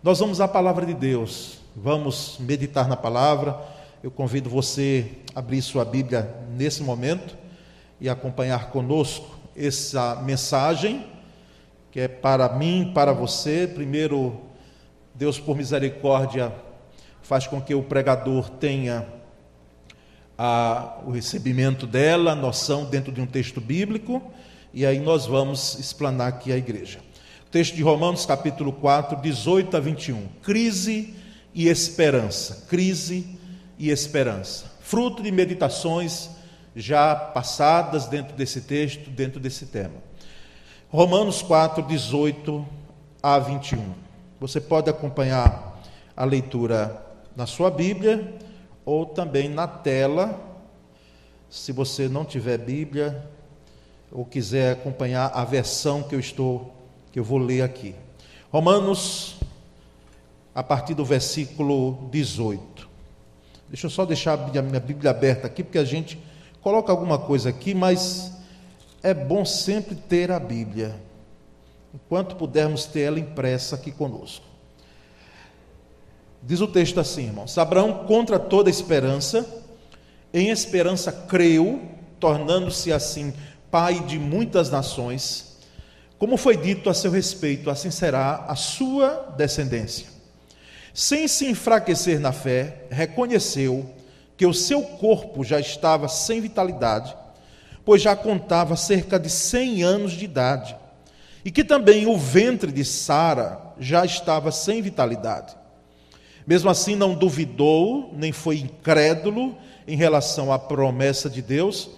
Nós vamos à palavra de Deus, vamos meditar na palavra. Eu convido você a abrir sua Bíblia nesse momento e acompanhar conosco essa mensagem que é para mim, para você. Primeiro, Deus, por misericórdia, faz com que o pregador tenha a, o recebimento dela, a noção dentro de um texto bíblico, e aí nós vamos explanar aqui a igreja. Texto de Romanos, capítulo 4, 18 a 21. Crise e esperança. Crise e esperança. Fruto de meditações já passadas dentro desse texto, dentro desse tema. Romanos 4, 18 a 21. Você pode acompanhar a leitura na sua Bíblia ou também na tela. Se você não tiver Bíblia ou quiser acompanhar a versão que eu estou que eu vou ler aqui. Romanos a partir do versículo 18. Deixa eu só deixar a minha Bíblia aberta aqui porque a gente coloca alguma coisa aqui, mas é bom sempre ter a Bíblia, enquanto pudermos ter ela impressa aqui conosco. Diz o texto assim, irmãos: Abraão, contra toda esperança, em esperança creu, tornando-se assim pai de muitas nações, como foi dito a seu respeito, assim será a sua descendência. Sem se enfraquecer na fé, reconheceu que o seu corpo já estava sem vitalidade, pois já contava cerca de 100 anos de idade, e que também o ventre de Sara já estava sem vitalidade. Mesmo assim, não duvidou, nem foi incrédulo em relação à promessa de Deus,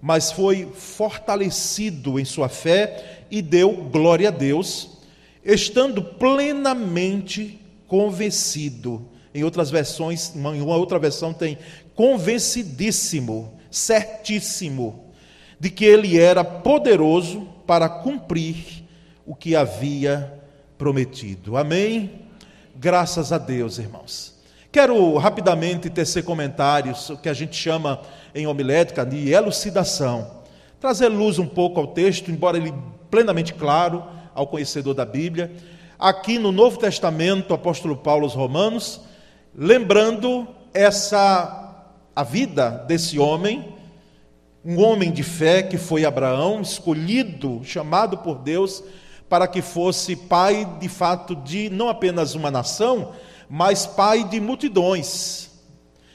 mas foi fortalecido em sua fé e deu glória a Deus, estando plenamente convencido. Em outras versões, em uma outra versão tem convencidíssimo, certíssimo, de que ele era poderoso para cumprir o que havia prometido. Amém? Graças a Deus, irmãos. Quero rapidamente tecer comentários, o que a gente chama em homilética de elucidação. Trazer luz um pouco ao texto, embora ele plenamente claro ao conhecedor da Bíblia. Aqui no Novo Testamento, o apóstolo Paulo aos Romanos, lembrando essa a vida desse homem, um homem de fé que foi Abraão, escolhido, chamado por Deus para que fosse pai de fato de não apenas uma nação, mas pai de multidões.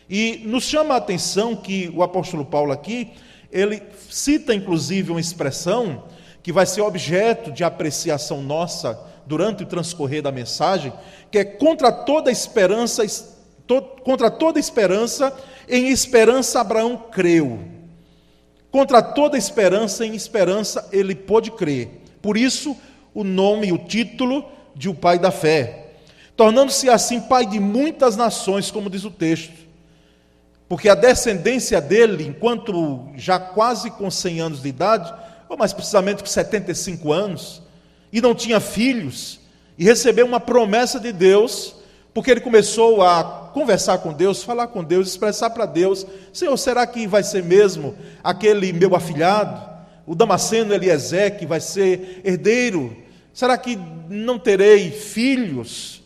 E nos chama a atenção que o apóstolo Paulo aqui, ele cita inclusive uma expressão que vai ser objeto de apreciação nossa durante o transcorrer da mensagem, que é contra toda esperança, contra toda esperança, em esperança Abraão creu. Contra toda esperança, em esperança ele pôde crer. Por isso, o nome e o título de o pai da fé, tornando-se assim pai de muitas nações, como diz o texto. Porque a descendência dele, enquanto já quase com 100 anos de idade, ou mais precisamente com 75 anos, e não tinha filhos, e recebeu uma promessa de Deus, porque ele começou a conversar com Deus, falar com Deus, expressar para Deus: Senhor, será que vai ser mesmo aquele meu afilhado, o Damasceno Eliezer, que vai ser herdeiro Será que não terei filhos?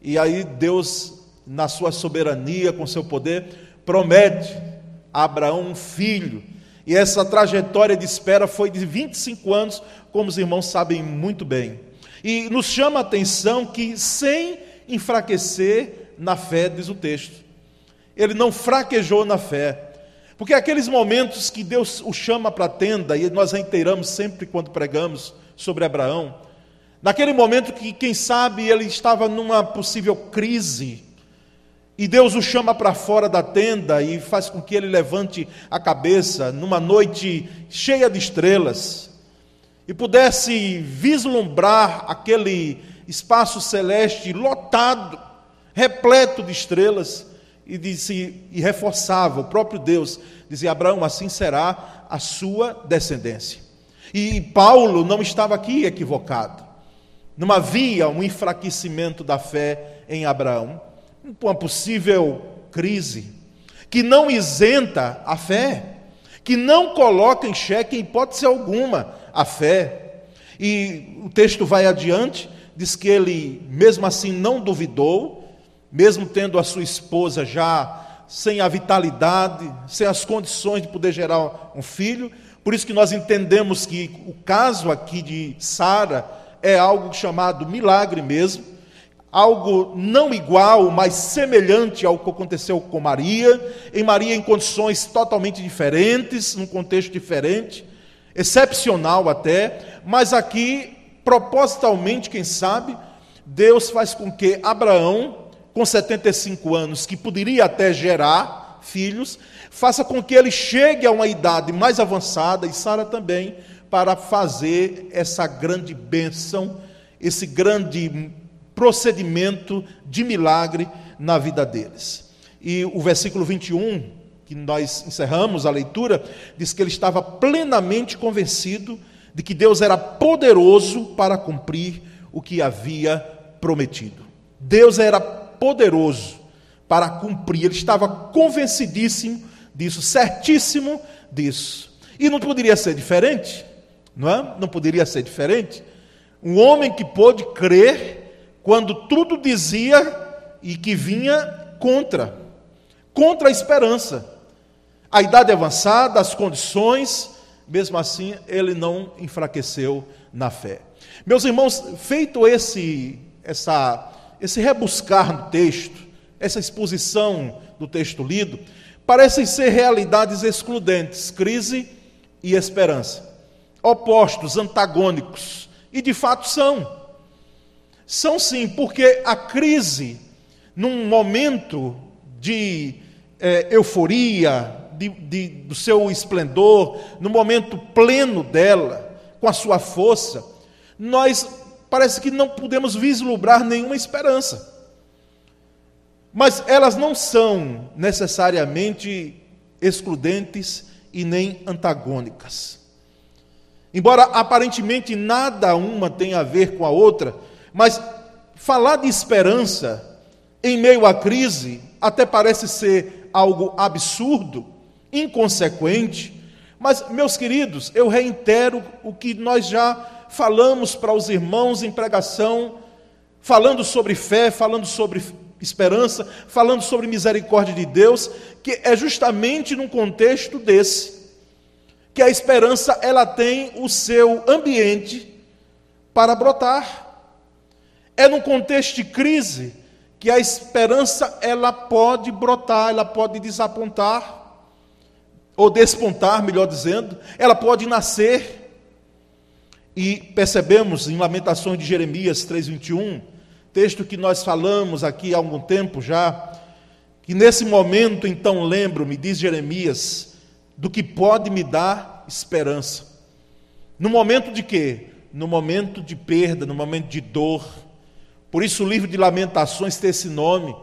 E aí Deus, na sua soberania, com seu poder, promete a Abraão um filho. E essa trajetória de espera foi de 25 anos, como os irmãos sabem muito bem. E nos chama a atenção que, sem enfraquecer na fé, diz o texto, ele não fraquejou na fé. Porque aqueles momentos que Deus o chama para a tenda, e nós reiteramos sempre quando pregamos sobre Abraão, Naquele momento que, quem sabe, ele estava numa possível crise, e Deus o chama para fora da tenda e faz com que ele levante a cabeça numa noite cheia de estrelas, e pudesse vislumbrar aquele espaço celeste lotado, repleto de estrelas, e, disse, e reforçava, o próprio Deus dizia: Abraão, assim será a sua descendência. E Paulo não estava aqui equivocado. Não havia um enfraquecimento da fé em Abraão, uma possível crise, que não isenta a fé, que não coloca em xeque, em hipótese alguma, a fé. E o texto vai adiante, diz que ele, mesmo assim, não duvidou, mesmo tendo a sua esposa já sem a vitalidade, sem as condições de poder gerar um filho. Por isso que nós entendemos que o caso aqui de Sara é algo chamado milagre mesmo, algo não igual, mas semelhante ao que aconteceu com Maria, em Maria em condições totalmente diferentes, num contexto diferente, excepcional até, mas aqui propositalmente, quem sabe, Deus faz com que Abraão, com 75 anos, que poderia até gerar filhos, faça com que ele chegue a uma idade mais avançada, e Sara também, para fazer essa grande bênção, esse grande procedimento de milagre na vida deles. E o versículo 21, que nós encerramos a leitura, diz que ele estava plenamente convencido de que Deus era poderoso para cumprir o que havia prometido. Deus era poderoso para cumprir, ele estava convencidíssimo disso, certíssimo disso. E não poderia ser diferente, não é? Não poderia ser diferente. Um homem que pôde crer quando tudo dizia e que vinha contra, contra a esperança. A idade avançada, as condições, mesmo assim, ele não enfraqueceu na fé. Meus irmãos, feito esse, essa, esse rebuscar no texto, essa exposição do texto lido, parecem ser realidades excludentes, crise e esperança, opostos, antagônicos, e de fato são. São sim, porque a crise, num momento de é, euforia, de, de, do seu esplendor, no momento pleno dela, com a sua força, nós parece que não podemos vislumbrar nenhuma esperança. Mas elas não são necessariamente excludentes e nem antagônicas. Embora aparentemente nada uma tenha a ver com a outra, mas falar de esperança em meio à crise até parece ser algo absurdo, inconsequente, mas, meus queridos, eu reitero o que nós já falamos para os irmãos em pregação, falando sobre fé, falando sobre esperança, falando sobre misericórdia de Deus, que é justamente num contexto desse que a esperança ela tem o seu ambiente para brotar. É num contexto de crise que a esperança ela pode brotar, ela pode desapontar ou despontar, melhor dizendo, ela pode nascer. E percebemos em Lamentações de Jeremias 3:21, texto que nós falamos aqui há algum tempo já, que nesse momento então lembro-me, diz Jeremias, do que pode me dar esperança. No momento de quê? No momento de perda, no momento de dor. Por isso o livro de Lamentações tem esse nome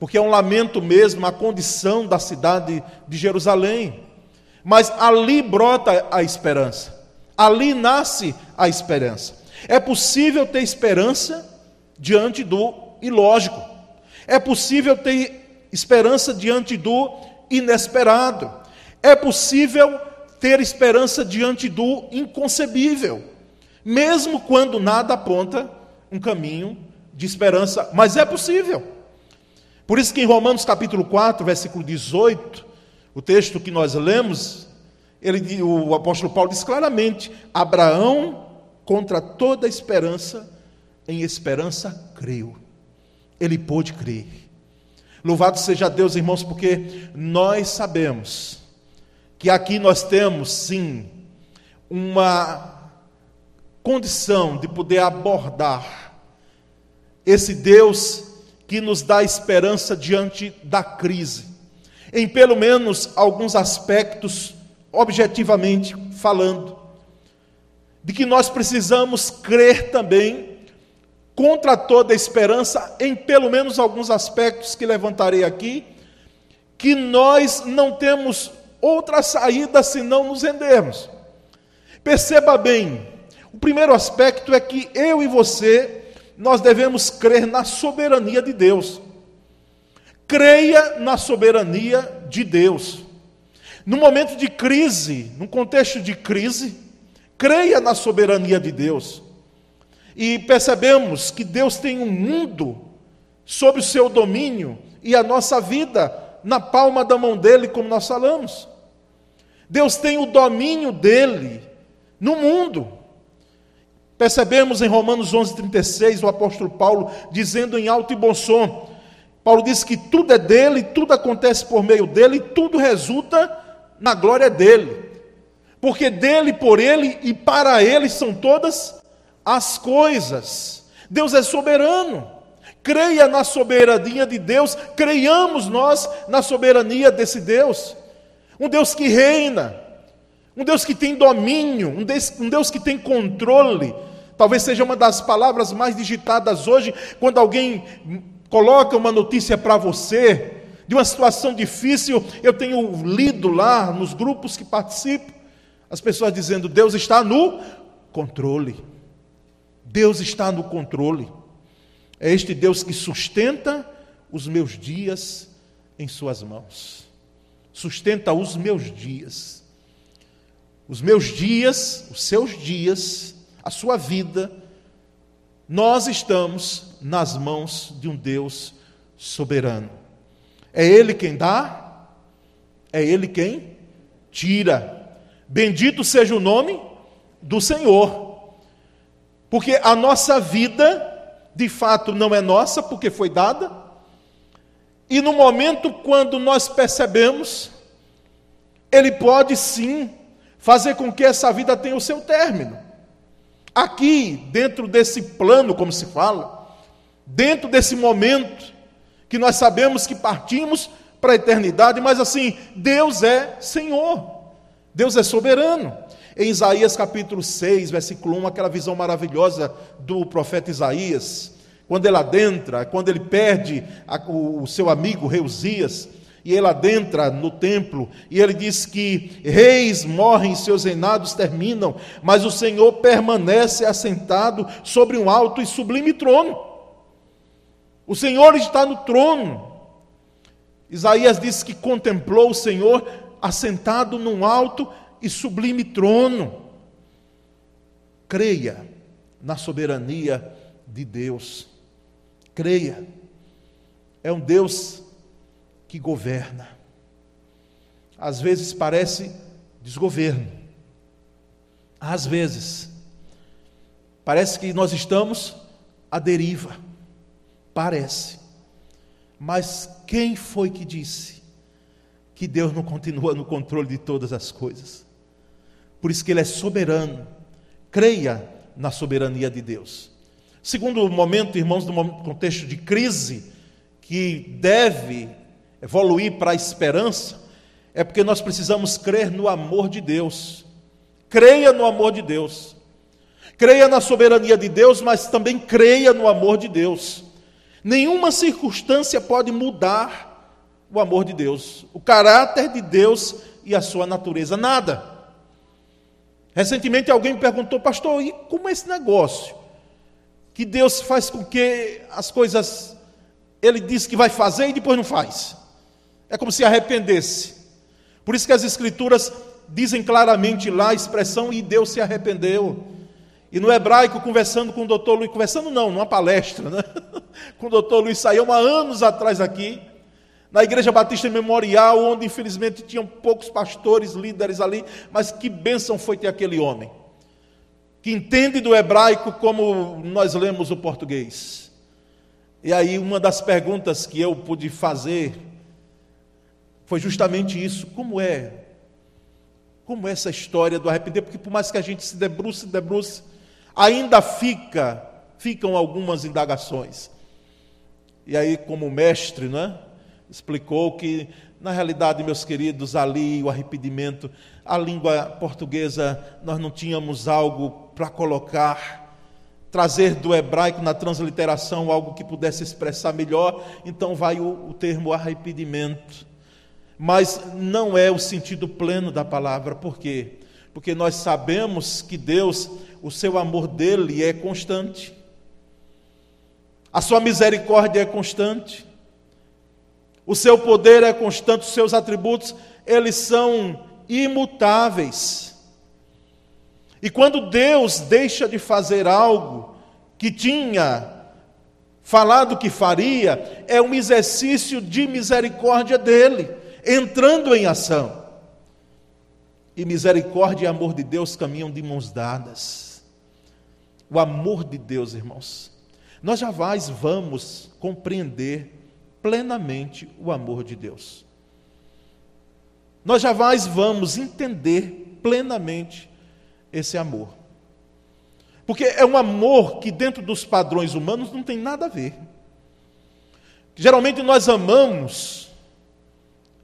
porque é um lamento mesmo a condição da cidade de Jerusalém. Mas ali brota a esperança, ali nasce a esperança. É possível ter esperança diante do ilógico, é possível ter esperança diante do inesperado, é possível ter esperança diante do inconcebível, mesmo quando nada aponta um caminho de esperança, mas é possível. Por isso que em Romanos capítulo 4, versículo 18, o texto que nós lemos, ele, o apóstolo Paulo diz claramente: Abraão, contra toda esperança, em esperança creu. Ele pôde crer. Louvado seja Deus, irmãos, porque nós sabemos que aqui nós temos sim uma condição de poder abordar esse Deus que nos dá esperança diante da crise. Em pelo menos alguns aspectos, objetivamente falando, de que nós precisamos crer também, contra toda esperança, em pelo menos alguns aspectos que levantarei aqui, que nós não temos outra saída senão nos rendermos. Perceba bem, o primeiro aspecto é que eu e você nós devemos crer na soberania de Deus. Creia na soberania de Deus. No momento de crise, num contexto de crise, creia na soberania de Deus. E percebemos que Deus tem um mundo sob o seu domínio e a nossa vida na palma da mão dele, como nós falamos. Deus tem o domínio dele no mundo. Percebemos em Romanos 11:36 o apóstolo Paulo dizendo em alto e bom som. Paulo diz que tudo é dele, tudo acontece por meio dele, tudo resulta na glória dele. Porque dele, por ele e para ele são todas as coisas. Deus é soberano. Creia na soberania de Deus, creiamos nós na soberania desse Deus. Um Deus que reina, um Deus que tem domínio, um Deus, um Deus que tem controle. Talvez seja uma das palavras mais digitadas hoje, quando alguém coloca uma notícia para você, de uma situação difícil, eu tenho lido lá nos grupos que participo, as pessoas dizendo: Deus está no controle. Deus está no controle. É este Deus que sustenta os meus dias em Suas mãos. Sustenta os meus dias. Os meus dias, os seus dias, a sua vida, nós estamos nas mãos de um Deus soberano. É Ele quem dá, é Ele quem tira. Bendito seja o nome do Senhor, porque a nossa vida, de fato, não é nossa, porque foi dada, e no momento quando nós percebemos, Ele pode sim fazer com que essa vida tenha o seu término. Aqui, dentro desse plano, como se fala, dentro desse momento, que nós sabemos que partimos para a eternidade, mas assim, Deus é Senhor, Deus é soberano. Em Isaías capítulo 6, versículo 1, aquela visão maravilhosa do profeta Isaías, quando ele adentra, quando ele perde o seu amigo Reusias, e ele adentra no templo, e ele diz que reis morrem, seus reinados terminam, mas o Senhor permanece assentado sobre um alto e sublime trono. O Senhor está no trono. Isaías diz que contemplou o Senhor assentado num alto e sublime trono. Creia na soberania de Deus. Creia. É um Deus que governa. Às vezes parece desgoverno. Às vezes parece que nós estamos à deriva. Parece. Mas quem foi que disse que Deus não continua no controle de todas as coisas? Por isso que Ele é soberano. Creia na soberania de Deus. Segundo momento, irmãos, no contexto de crise, que deve evoluir para a esperança, é porque nós precisamos crer no amor de Deus. Creia no amor de Deus. Creia na soberania de Deus, mas também creia no amor de Deus. Nenhuma circunstância pode mudar o amor de Deus, o caráter de Deus e a sua natureza, nada. Recentemente alguém me perguntou, pastor, e como é esse negócio? Que Deus faz com que as coisas, Ele diz que vai fazer e depois não faz. É como se arrependesse. Por isso que as Escrituras dizem claramente lá a expressão e Deus se arrependeu. E no hebraico, conversando com o doutor Luiz, conversando não, numa palestra, né? com o doutor Luiz Saião, há anos atrás aqui, na Igreja Batista Memorial, onde infelizmente tinham poucos pastores, líderes ali, mas que bênção foi ter aquele homem, que entende do hebraico como nós lemos o português. E aí, uma das perguntas que eu pude fazer foi justamente isso. Como é? Como é essa história do arrepender? Porque por mais que a gente se debruce, debruce, ainda fica, ficam algumas indagações. E aí, como mestre, né, explicou que, na realidade, meus queridos, ali o arrependimento, a língua portuguesa, nós não tínhamos algo para colocar, trazer do hebraico na transliteração algo que pudesse expressar melhor, então vai o, o termo arrependimento mas não é o sentido pleno da palavra. Por quê? Porque nós sabemos que Deus, o seu amor dele é constante. A sua misericórdia é constante. O seu poder é constante, os seus atributos, eles são imutáveis. E quando Deus deixa de fazer algo que tinha falado que faria, é um exercício de misericórdia dele, entrando em ação. E misericórdia e amor de Deus caminham de mãos dadas. O amor de Deus, irmãos. Nós jamais vamos compreender plenamente o amor de Deus. Nós jamais vamos entender plenamente esse amor. Porque é um amor que, dentro dos padrões humanos, não tem nada a ver. Geralmente nós amamos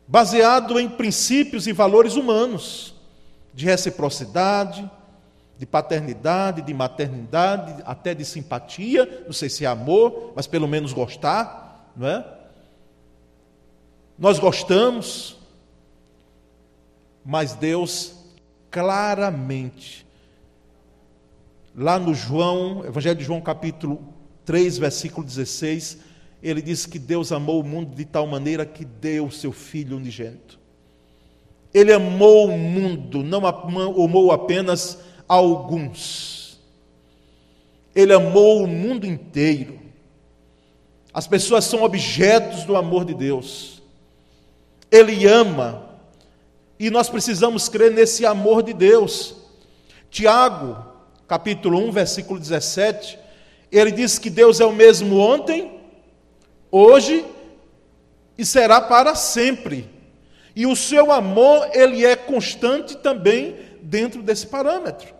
baseado em princípios e valores humanos, de reciprocidade, de paternidade, de maternidade, até de simpatia, não sei se é amor, mas pelo menos gostar, não é? Nós gostamos, mas Deus claramente, lá no João, Evangelho de João, capítulo 3, versículo 16, ele diz que Deus amou o mundo de tal maneira que deu o seu Filho unigênito. Ele amou o mundo, não amou apenas alguns. Ele amou o mundo inteiro. As pessoas são objetos do amor de Deus. Ele ama. E nós precisamos crer nesse amor de Deus. Tiago, capítulo 1, versículo 17, ele diz que Deus é o mesmo ontem, hoje e será para sempre. E o seu amor, ele é constante também dentro desse parâmetro.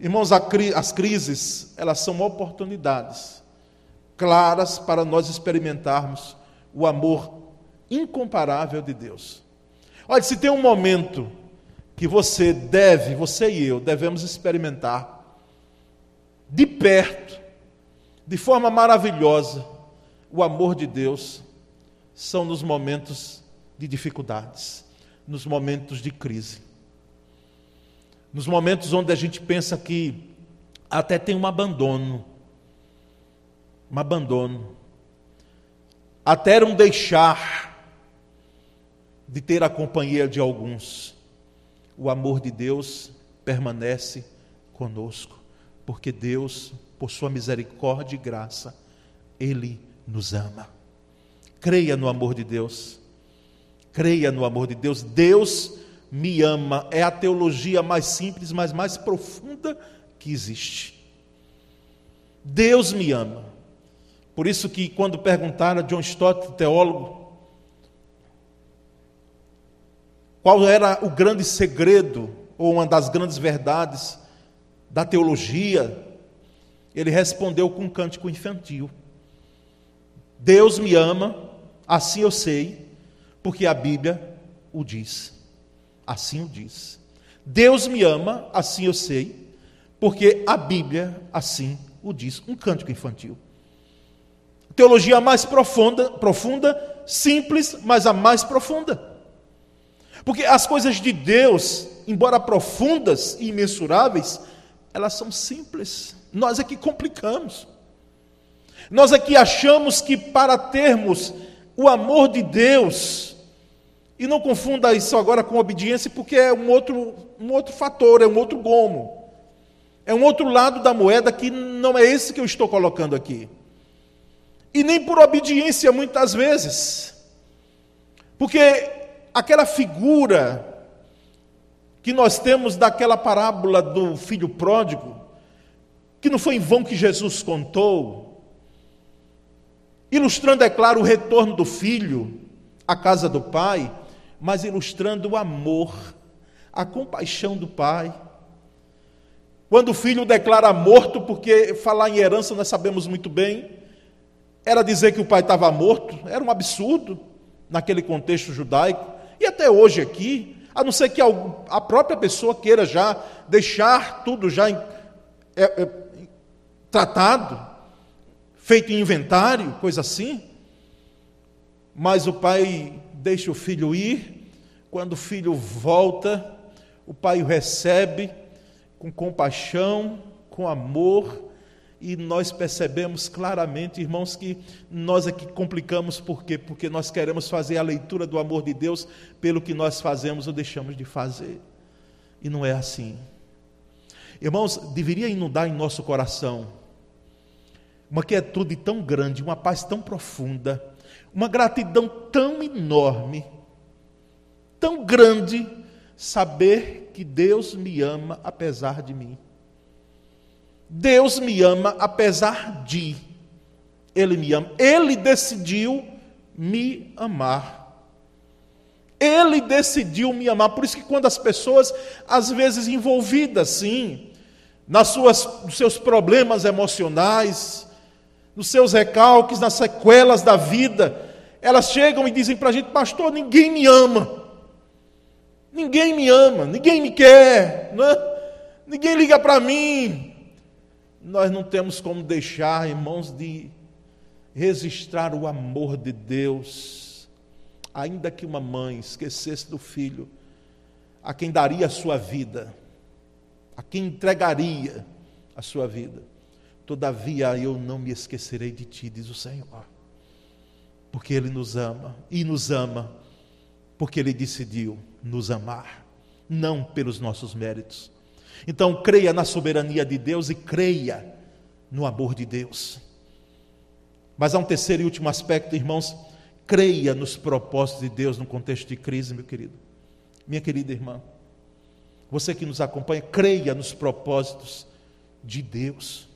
Irmãos, as crises, elas são oportunidades claras para nós experimentarmos o amor incomparável de Deus. Olha, se tem um momento que você deve, você e eu, devemos experimentar de perto, de forma maravilhosa, o amor de Deus, são nos momentos de dificuldades, nos momentos de crise. Nos momentos onde a gente pensa que até tem um abandono, um abandono, até um deixar de ter a companhia de alguns, o amor de Deus permanece conosco, porque Deus, por sua misericórdia e graça, Ele nos ama. Creia no amor de Deus, creia no amor de Deus, Deus me ama é a teologia mais simples, mas mais profunda que existe. Deus me ama. Por isso que quando perguntaram a John Stott, teólogo, qual era o grande segredo ou uma das grandes verdades da teologia, ele respondeu com um cântico infantil. Deus me ama, assim eu sei, porque a Bíblia o diz. Assim o diz. Deus me ama, assim eu sei, porque a Bíblia assim o diz. Um cântico infantil. Teologia mais profunda, profunda, simples, mas a mais profunda. Porque as coisas de Deus, embora profundas e imensuráveis, elas são simples. Nós é que complicamos. Nós que achamos que para termos o amor de Deus, e não confunda isso agora com obediência, porque é um outro, um outro fator, é um outro gomo. É um outro lado da moeda que não é esse que eu estou colocando aqui. E nem por obediência, muitas vezes. Porque aquela figura que nós temos daquela parábola do filho pródigo, que não foi em vão que Jesus contou, ilustrando, é claro, o retorno do filho à casa do pai, mas ilustrando o amor, a compaixão do pai. Quando o filho declara morto, porque falar em herança nós sabemos muito bem, era dizer que o pai estava morto, era um absurdo naquele contexto judaico, e até hoje aqui, a não ser que a própria pessoa queira já deixar tudo já é, é, tratado, feito inventário, coisa assim, mas o pai deixa o filho ir, quando o filho volta, o pai o recebe com compaixão, com amor, e nós percebemos claramente, irmãos, que nós aqui complicamos por quê? Porque nós queremos fazer a leitura do amor de Deus pelo que nós fazemos ou deixamos de fazer. E não é assim. Irmãos, deveria inundar em nosso coração uma quietude tão grande, uma paz tão profunda, uma gratidão tão enorme, tão grande, saber que Deus me ama apesar de mim. Deus me ama apesar de. Ele me ama. Ele decidiu me amar. Ele decidiu me amar. Por isso que quando as pessoas, às vezes envolvidas, sim, nas suas, nos seus problemas emocionais, nos seus recalques, nas sequelas da vida, elas chegam e dizem para a gente, pastor, ninguém me ama. Ninguém me ama, ninguém me quer, né? ninguém liga para mim. Nós não temos como deixar, irmãos, de registrar o amor de Deus, ainda que uma mãe esquecesse do filho, a quem daria a sua vida, a quem entregaria a sua vida. Todavia eu não me esquecerei de ti, diz o Senhor, porque Ele nos ama e nos ama, porque Ele decidiu nos amar, não pelos nossos méritos. Então creia na soberania de Deus e creia no amor de Deus. Mas há um terceiro e último aspecto, irmãos, creia nos propósitos de Deus no contexto de crise, meu querido. Minha querida irmã, você que nos acompanha, creia nos propósitos de Deus.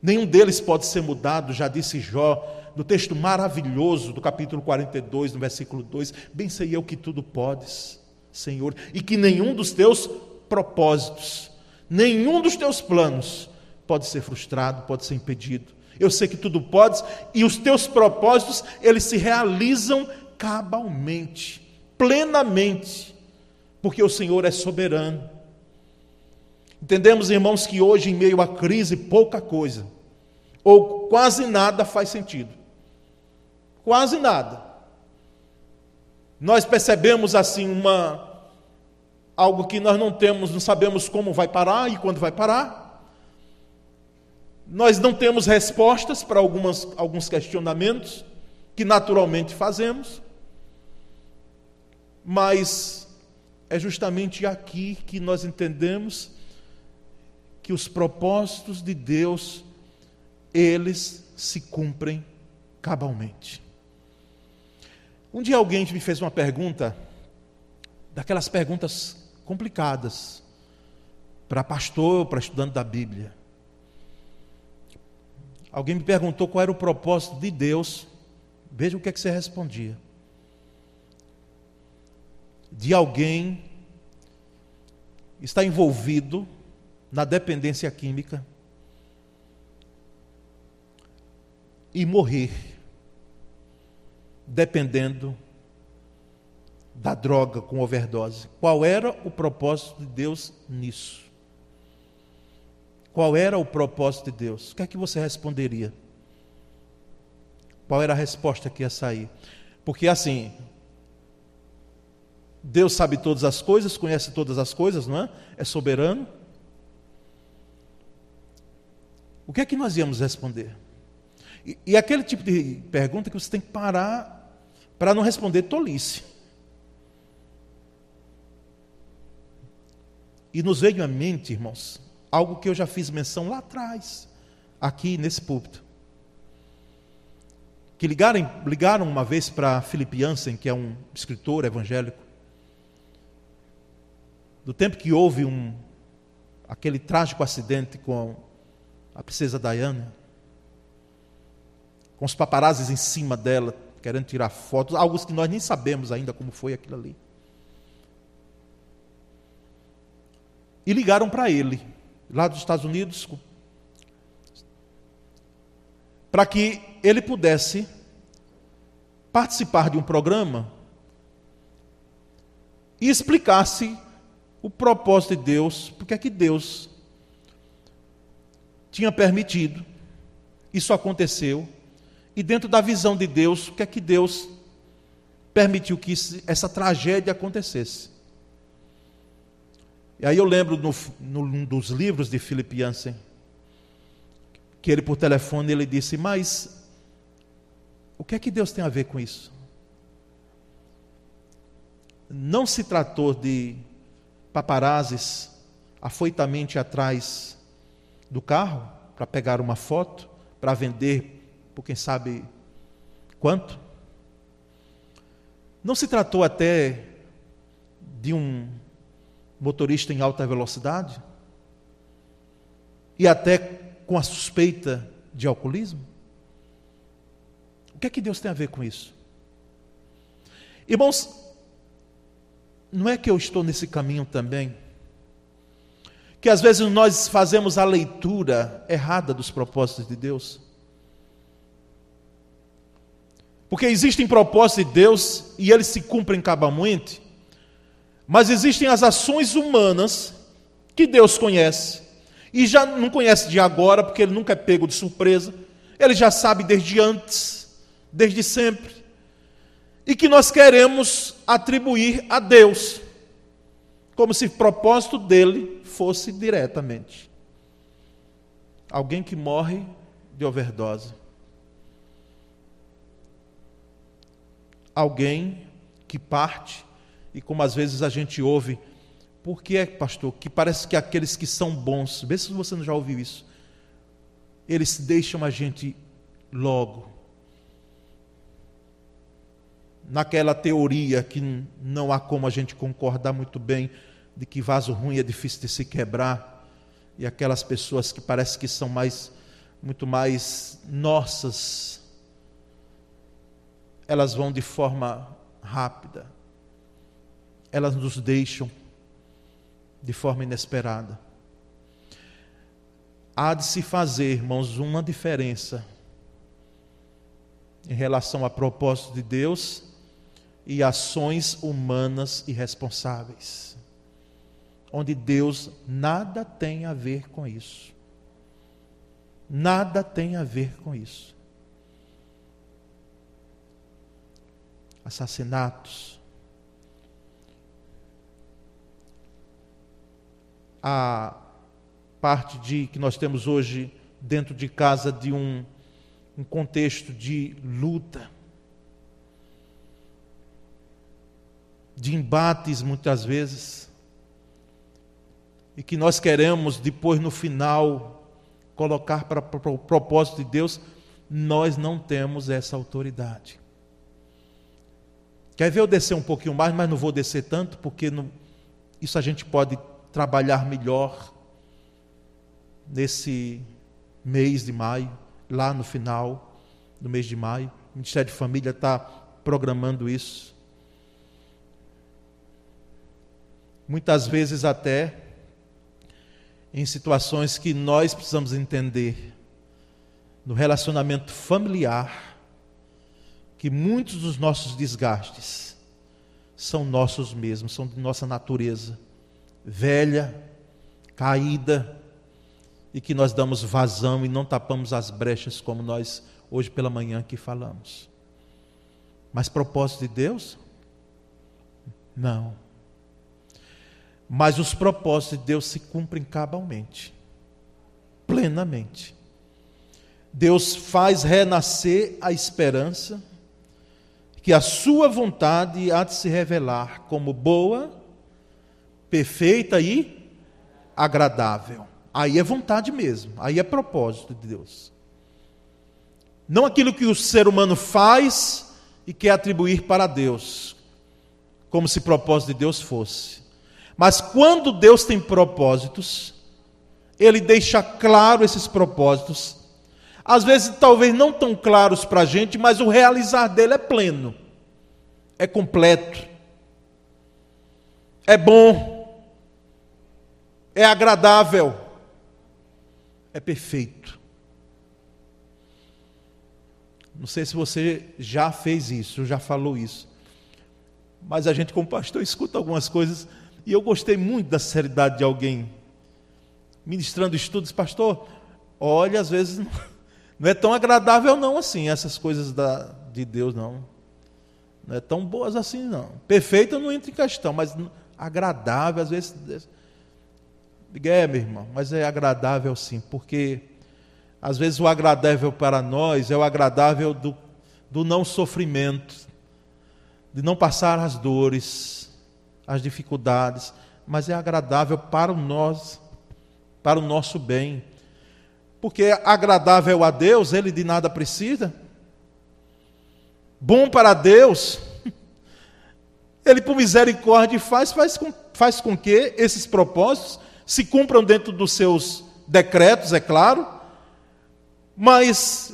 Nenhum deles pode ser mudado, já disse Jó, no texto maravilhoso do capítulo 42, no versículo 2: Bem sei eu que tudo podes, Senhor, e que nenhum dos teus propósitos, nenhum dos teus planos pode ser frustrado, pode ser impedido. Eu sei que tudo podes e os teus propósitos, eles se realizam cabalmente, plenamente, porque o Senhor é soberano. Entendemos, irmãos, que hoje, em meio à crise, pouca coisa, ou quase nada faz sentido. Quase nada. Nós percebemos assim uma algo que nós não temos, não sabemos como vai parar e quando vai parar. Nós não temos respostas para algumas, alguns questionamentos que naturalmente fazemos, mas é justamente aqui que nós entendemos que os propósitos de Deus eles se cumprem cabalmente. Um dia alguém me fez uma pergunta, daquelas perguntas complicadas, para pastor, para estudante da Bíblia. Alguém me perguntou qual era o propósito de Deus, veja o que é que você respondia. De alguém está envolvido na dependência química e morrer dependendo da droga com overdose. Qual era o propósito de Deus nisso? Qual era o propósito de Deus? O que é que você responderia? Qual era a resposta que ia sair? Porque assim, Deus sabe todas as coisas, conhece todas as coisas, não é? É soberano. O que é que nós íamos responder? E, e aquele tipo de pergunta que você tem que parar para não responder tolice. E nos veio à mente, irmãos, algo que eu já fiz menção lá atrás, aqui nesse púlpito. Que ligaram, ligaram uma vez para Philip Jansen, que é um escritor evangélico, do tempo que houve um, aquele trágico acidente com a princesa Diana, com os paparazes em cima dela, querendo tirar fotos, algo que nós nem sabemos ainda como foi aquilo ali. E ligaram para ele, lá dos Estados Unidos, para que ele pudesse participar de um programa e explicasse o propósito de Deus, porque é que Deus tinha permitido, isso aconteceu, e dentro da visão de Deus, o que é que Deus permitiu que essa tragédia acontecesse? E aí eu lembro no, no, num dos livros de Philip Jansen, que ele por telefone ele disse, mas o que é que Deus tem a ver com isso? Não se tratou de paparazes afoitamente atrás do carro para pegar uma foto, para vender por quem sabe quanto? Não se tratou até de um motorista em alta velocidade? E até com a suspeita de alcoolismo? O que é que Deus tem a ver com isso? Irmãos, não é que eu estou nesse caminho também? Que às vezes nós fazemos a leitura errada dos propósitos de Deus. Porque existem propósitos de Deus e eles se cumprem cabalmente, mas existem as ações humanas que Deus conhece. E já não conhece de agora, porque ele nunca é pego de surpresa. Ele já sabe desde antes, desde sempre. E que nós queremos atribuir a Deus, como se propósito dele fosse diretamente. Alguém que morre de overdose. alguém que parte, e como às vezes a gente ouve, por que é, pastor, que parece que aqueles que são bons, vê se você não já ouviu isso, eles deixam a gente logo. Naquela teoria que não há como a gente concordar muito bem, de que vaso ruim é difícil de se quebrar, e aquelas pessoas que parece que são mais, muito mais nossas, elas vão de forma rápida, elas nos deixam de forma inesperada. Há de se fazer, irmãos, uma diferença em relação a propósito de Deus e ações humanas irresponsáveis, onde Deus nada tem a ver com isso. Nada tem a ver com isso. assassinatos. A parte de que nós temos hoje dentro de casa de um, um contexto de luta, de embates muitas vezes, e que nós queremos depois no final colocar para o propósito de Deus, nós não temos essa autoridade. Quer ver eu descer um pouquinho mais, mas não vou descer tanto, porque não, isso a gente pode trabalhar melhor nesse mês de maio, lá no final do mês de maio. O Ministério de Família está programando isso. Muitas vezes até em situações que nós precisamos entender no relacionamento familiar que muitos dos nossos desgastes são nossos mesmos, são de nossa natureza, velha, caída, e que nós damos vazão e não tapamos as brechas como nós hoje pela manhã aqui falamos. Mas propósito de Deus? Não. Mas os propósitos de Deus se cumprem cabalmente, plenamente. Deus faz renascer a esperança que a sua vontade há de se revelar como boa, perfeita e agradável. Aí é vontade mesmo, aí é propósito de Deus. Não aquilo que o ser humano faz e quer atribuir para Deus, como se propósito de Deus fosse. Mas quando Deus tem propósitos, Ele deixa claro esses propósitos às vezes talvez não tão claros para a gente, mas o realizar dele é pleno, é completo, é bom, é agradável, é perfeito. Não sei se você já fez isso, já falou isso, mas a gente, como pastor, escuta algumas coisas e eu gostei muito da seriedade de alguém ministrando estudos, pastor. Olha, às vezes não é tão agradável não assim, essas coisas da, de Deus não. Não é tão boas assim não. Perfeita não entra em questão, mas agradável às vezes. Diga, é, meu irmão, mas é agradável sim, porque às vezes o agradável para nós é o agradável do, do não sofrimento, de não passar as dores, as dificuldades, mas é agradável para nós, para o nosso bem porque é agradável a Deus, ele de nada precisa. Bom para Deus, ele por misericórdia faz, faz com, faz com que esses propósitos se cumpram dentro dos seus decretos, é claro, mas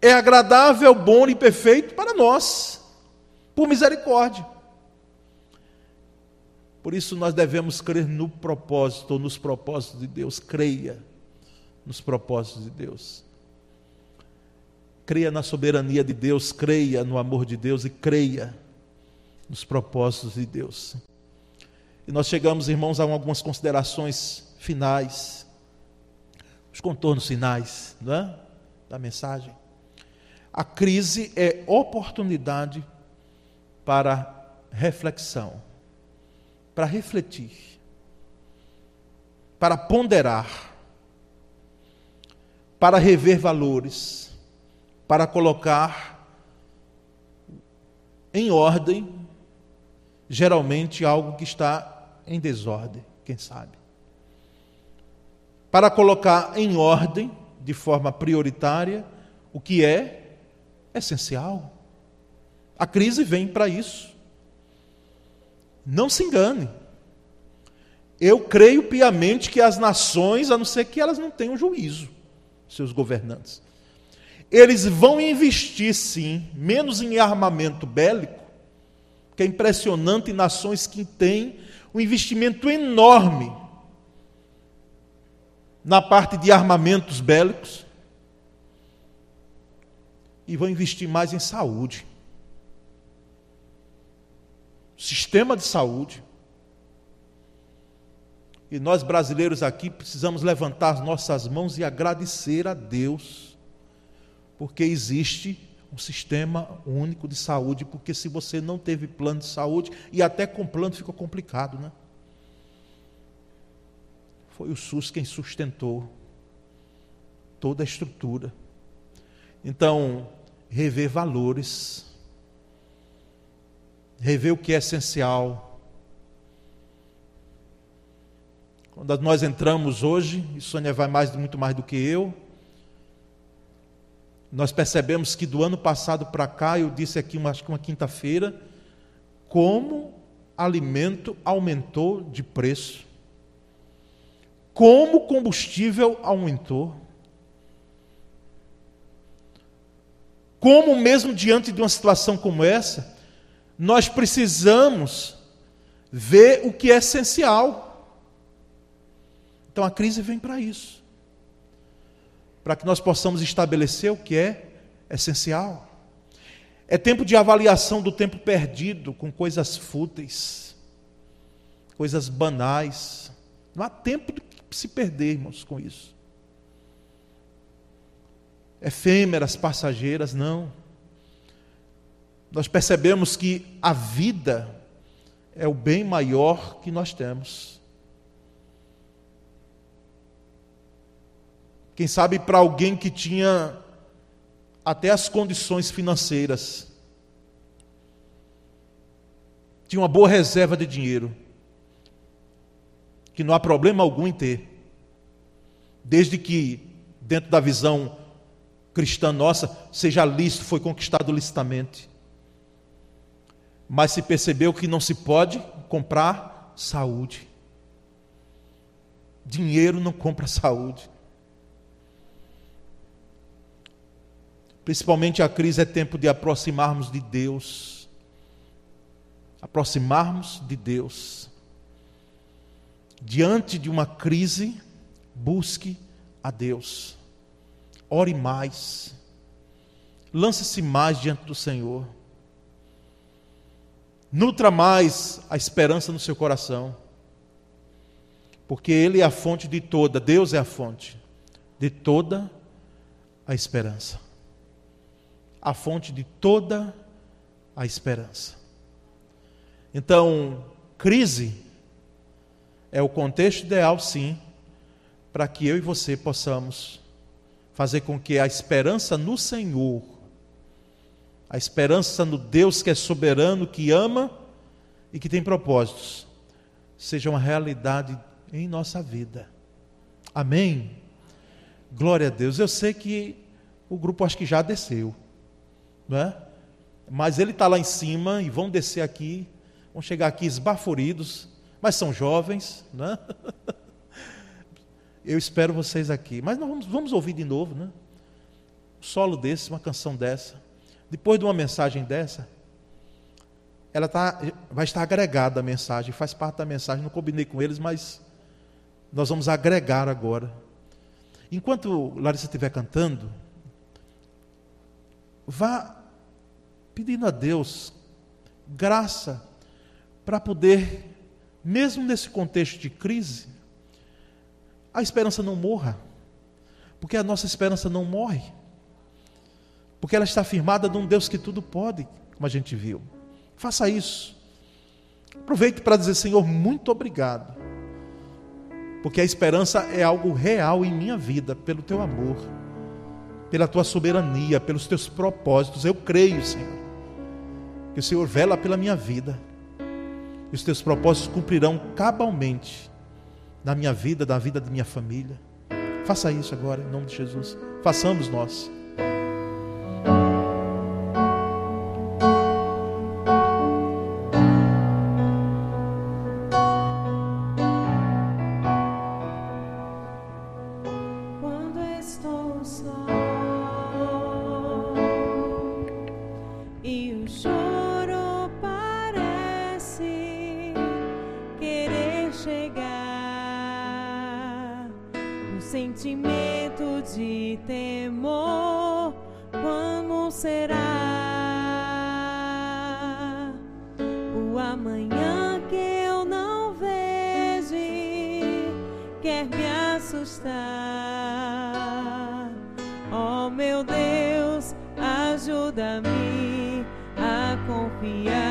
é agradável, bom e perfeito para nós, por misericórdia. Por isso nós devemos crer no propósito, ou nos propósitos de Deus. Creia nos propósitos de Deus. Creia na soberania de Deus, creia no amor de Deus e creia nos propósitos de Deus. E nós chegamos, irmãos, a algumas considerações finais, os contornos finais é? da mensagem. A crise é oportunidade para reflexão para refletir, para ponderar, para rever valores, para colocar em ordem, geralmente algo que está em desordem, quem sabe. Para colocar em ordem, de forma prioritária, o que é essencial. A crise vem para isso. Não se engane. Eu creio piamente que as nações, a não ser que elas não tenham juízo, seus governantes, eles vão investir sim, menos em armamento bélico, que é impressionante nações que têm um investimento enorme na parte de armamentos bélicos, e vão investir mais em saúde sistema de saúde. E nós brasileiros aqui precisamos levantar as nossas mãos e agradecer a Deus, porque existe um sistema único de saúde, porque se você não teve plano de saúde, e até com plano ficou complicado, né? Foi o SUS quem sustentou toda a estrutura. Então, rever valores, rever o que é essencial. Quando nós entramos hoje, e Sônia vai mais, muito mais do que eu, nós percebemos que do ano passado para cá, eu disse aqui, acho que uma quinta-feira, como alimento aumentou de preço, como combustível aumentou, como mesmo diante de uma situação como essa, nós precisamos ver o que é essencial. Então a crise vem para isso para que nós possamos estabelecer o que é essencial. É tempo de avaliação do tempo perdido com coisas fúteis, coisas banais. Não há tempo de se perder, irmãos, com isso. Efêmeras, passageiras, não nós percebemos que a vida é o bem maior que nós temos. Quem sabe para alguém que tinha até as condições financeiras, tinha uma boa reserva de dinheiro, que não há problema algum em ter, desde que, dentro da visão cristã nossa, seja lícito, foi conquistado licitamente mas se percebeu que não se pode comprar saúde. Dinheiro não compra saúde. Principalmente a crise é tempo de aproximarmos de Deus. Aproximarmos de Deus. Diante de uma crise, busque a Deus. Ore mais. Lance-se mais diante do Senhor. Nutra mais a esperança no seu coração. Porque Ele é a fonte de toda, Deus é a fonte de toda a esperança. A fonte de toda a esperança. Então, crise é o contexto ideal, sim, para que eu e você possamos fazer com que a esperança no Senhor a esperança no Deus que é soberano, que ama e que tem propósitos, seja uma realidade em nossa vida. Amém? Glória a Deus. Eu sei que o grupo acho que já desceu, não é? Mas ele está lá em cima e vão descer aqui, vão chegar aqui esbaforidos, mas são jovens, né? Eu espero vocês aqui. Mas nós vamos, vamos ouvir de novo, né? Um solo desse, uma canção dessa. Depois de uma mensagem dessa, ela tá, vai estar agregada a mensagem, faz parte da mensagem. Não combinei com eles, mas nós vamos agregar agora. Enquanto Larissa estiver cantando, vá pedindo a Deus graça para poder, mesmo nesse contexto de crise, a esperança não morra, porque a nossa esperança não morre, porque ela está firmada num Deus que tudo pode, como a gente viu. Faça isso. Aproveite para dizer, Senhor, muito obrigado, porque a esperança é algo real em minha vida, pelo teu amor, pela tua soberania, pelos teus propósitos. Eu creio, Senhor, que o Senhor vela pela minha vida, e os teus propósitos cumprirão cabalmente na minha vida, na vida da minha família. Faça isso agora, em nome de Jesus. Façamos nós. Que perto estás,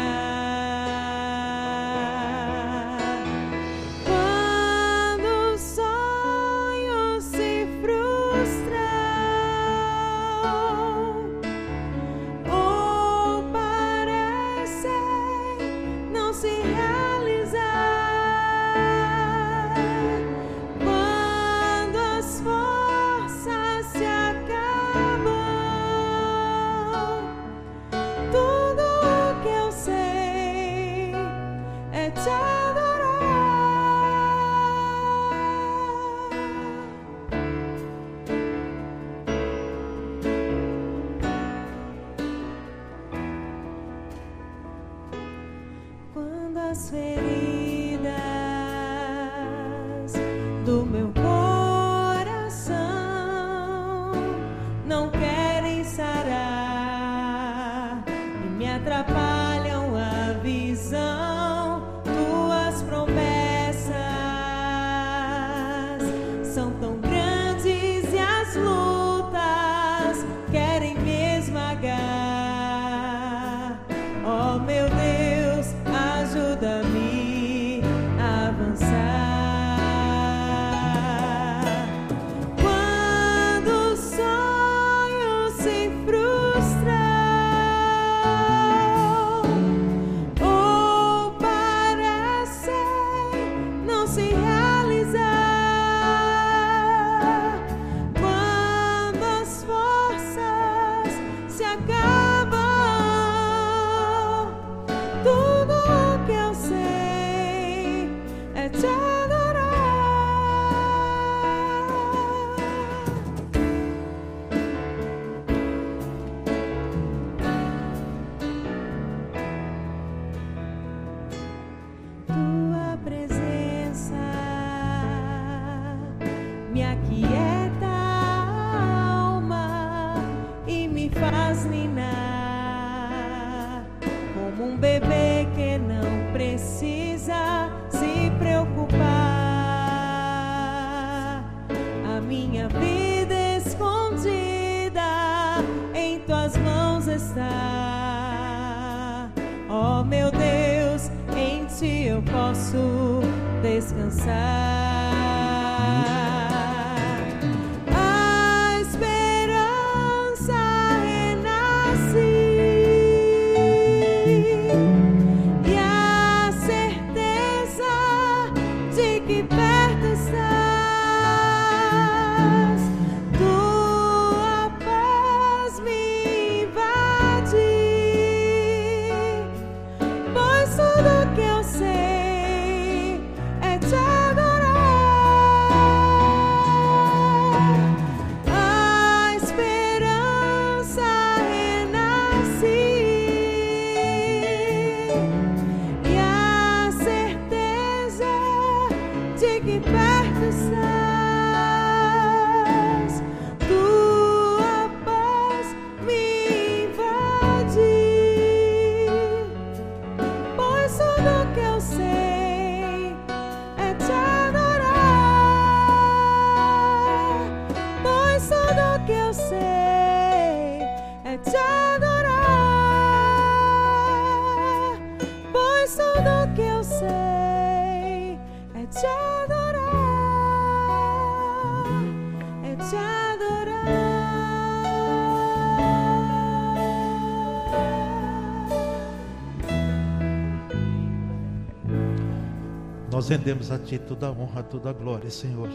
Nós rendemos a Ti toda a honra, toda a glória, Senhor.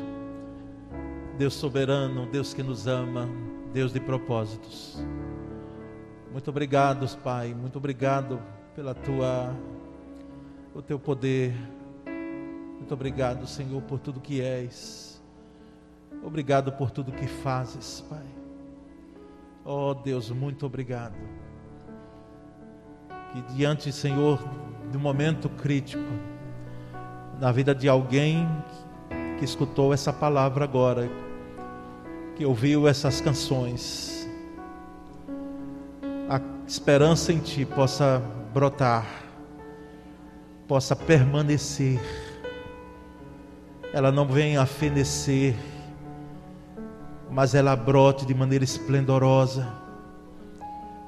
Deus soberano, Deus que nos ama, Deus de propósitos. Muito obrigado, Pai, muito obrigado pela Tua, o Teu poder. Muito obrigado, Senhor, por tudo que és. Obrigado por tudo que fazes, Pai. Oh Deus, muito obrigado. Que diante, Senhor, um momento crítico, na vida de alguém que escutou essa palavra agora, que ouviu essas canções, a esperança em Ti possa brotar, possa permanecer, ela não venha a fenecer, mas ela brote de maneira esplendorosa,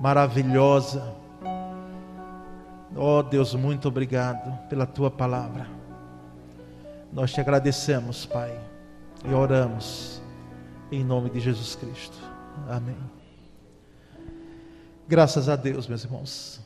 maravilhosa. Oh Deus, muito obrigado pela tua palavra. Nós te agradecemos, Pai, e oramos em nome de Jesus Cristo. Amém. Graças a Deus, meus irmãos.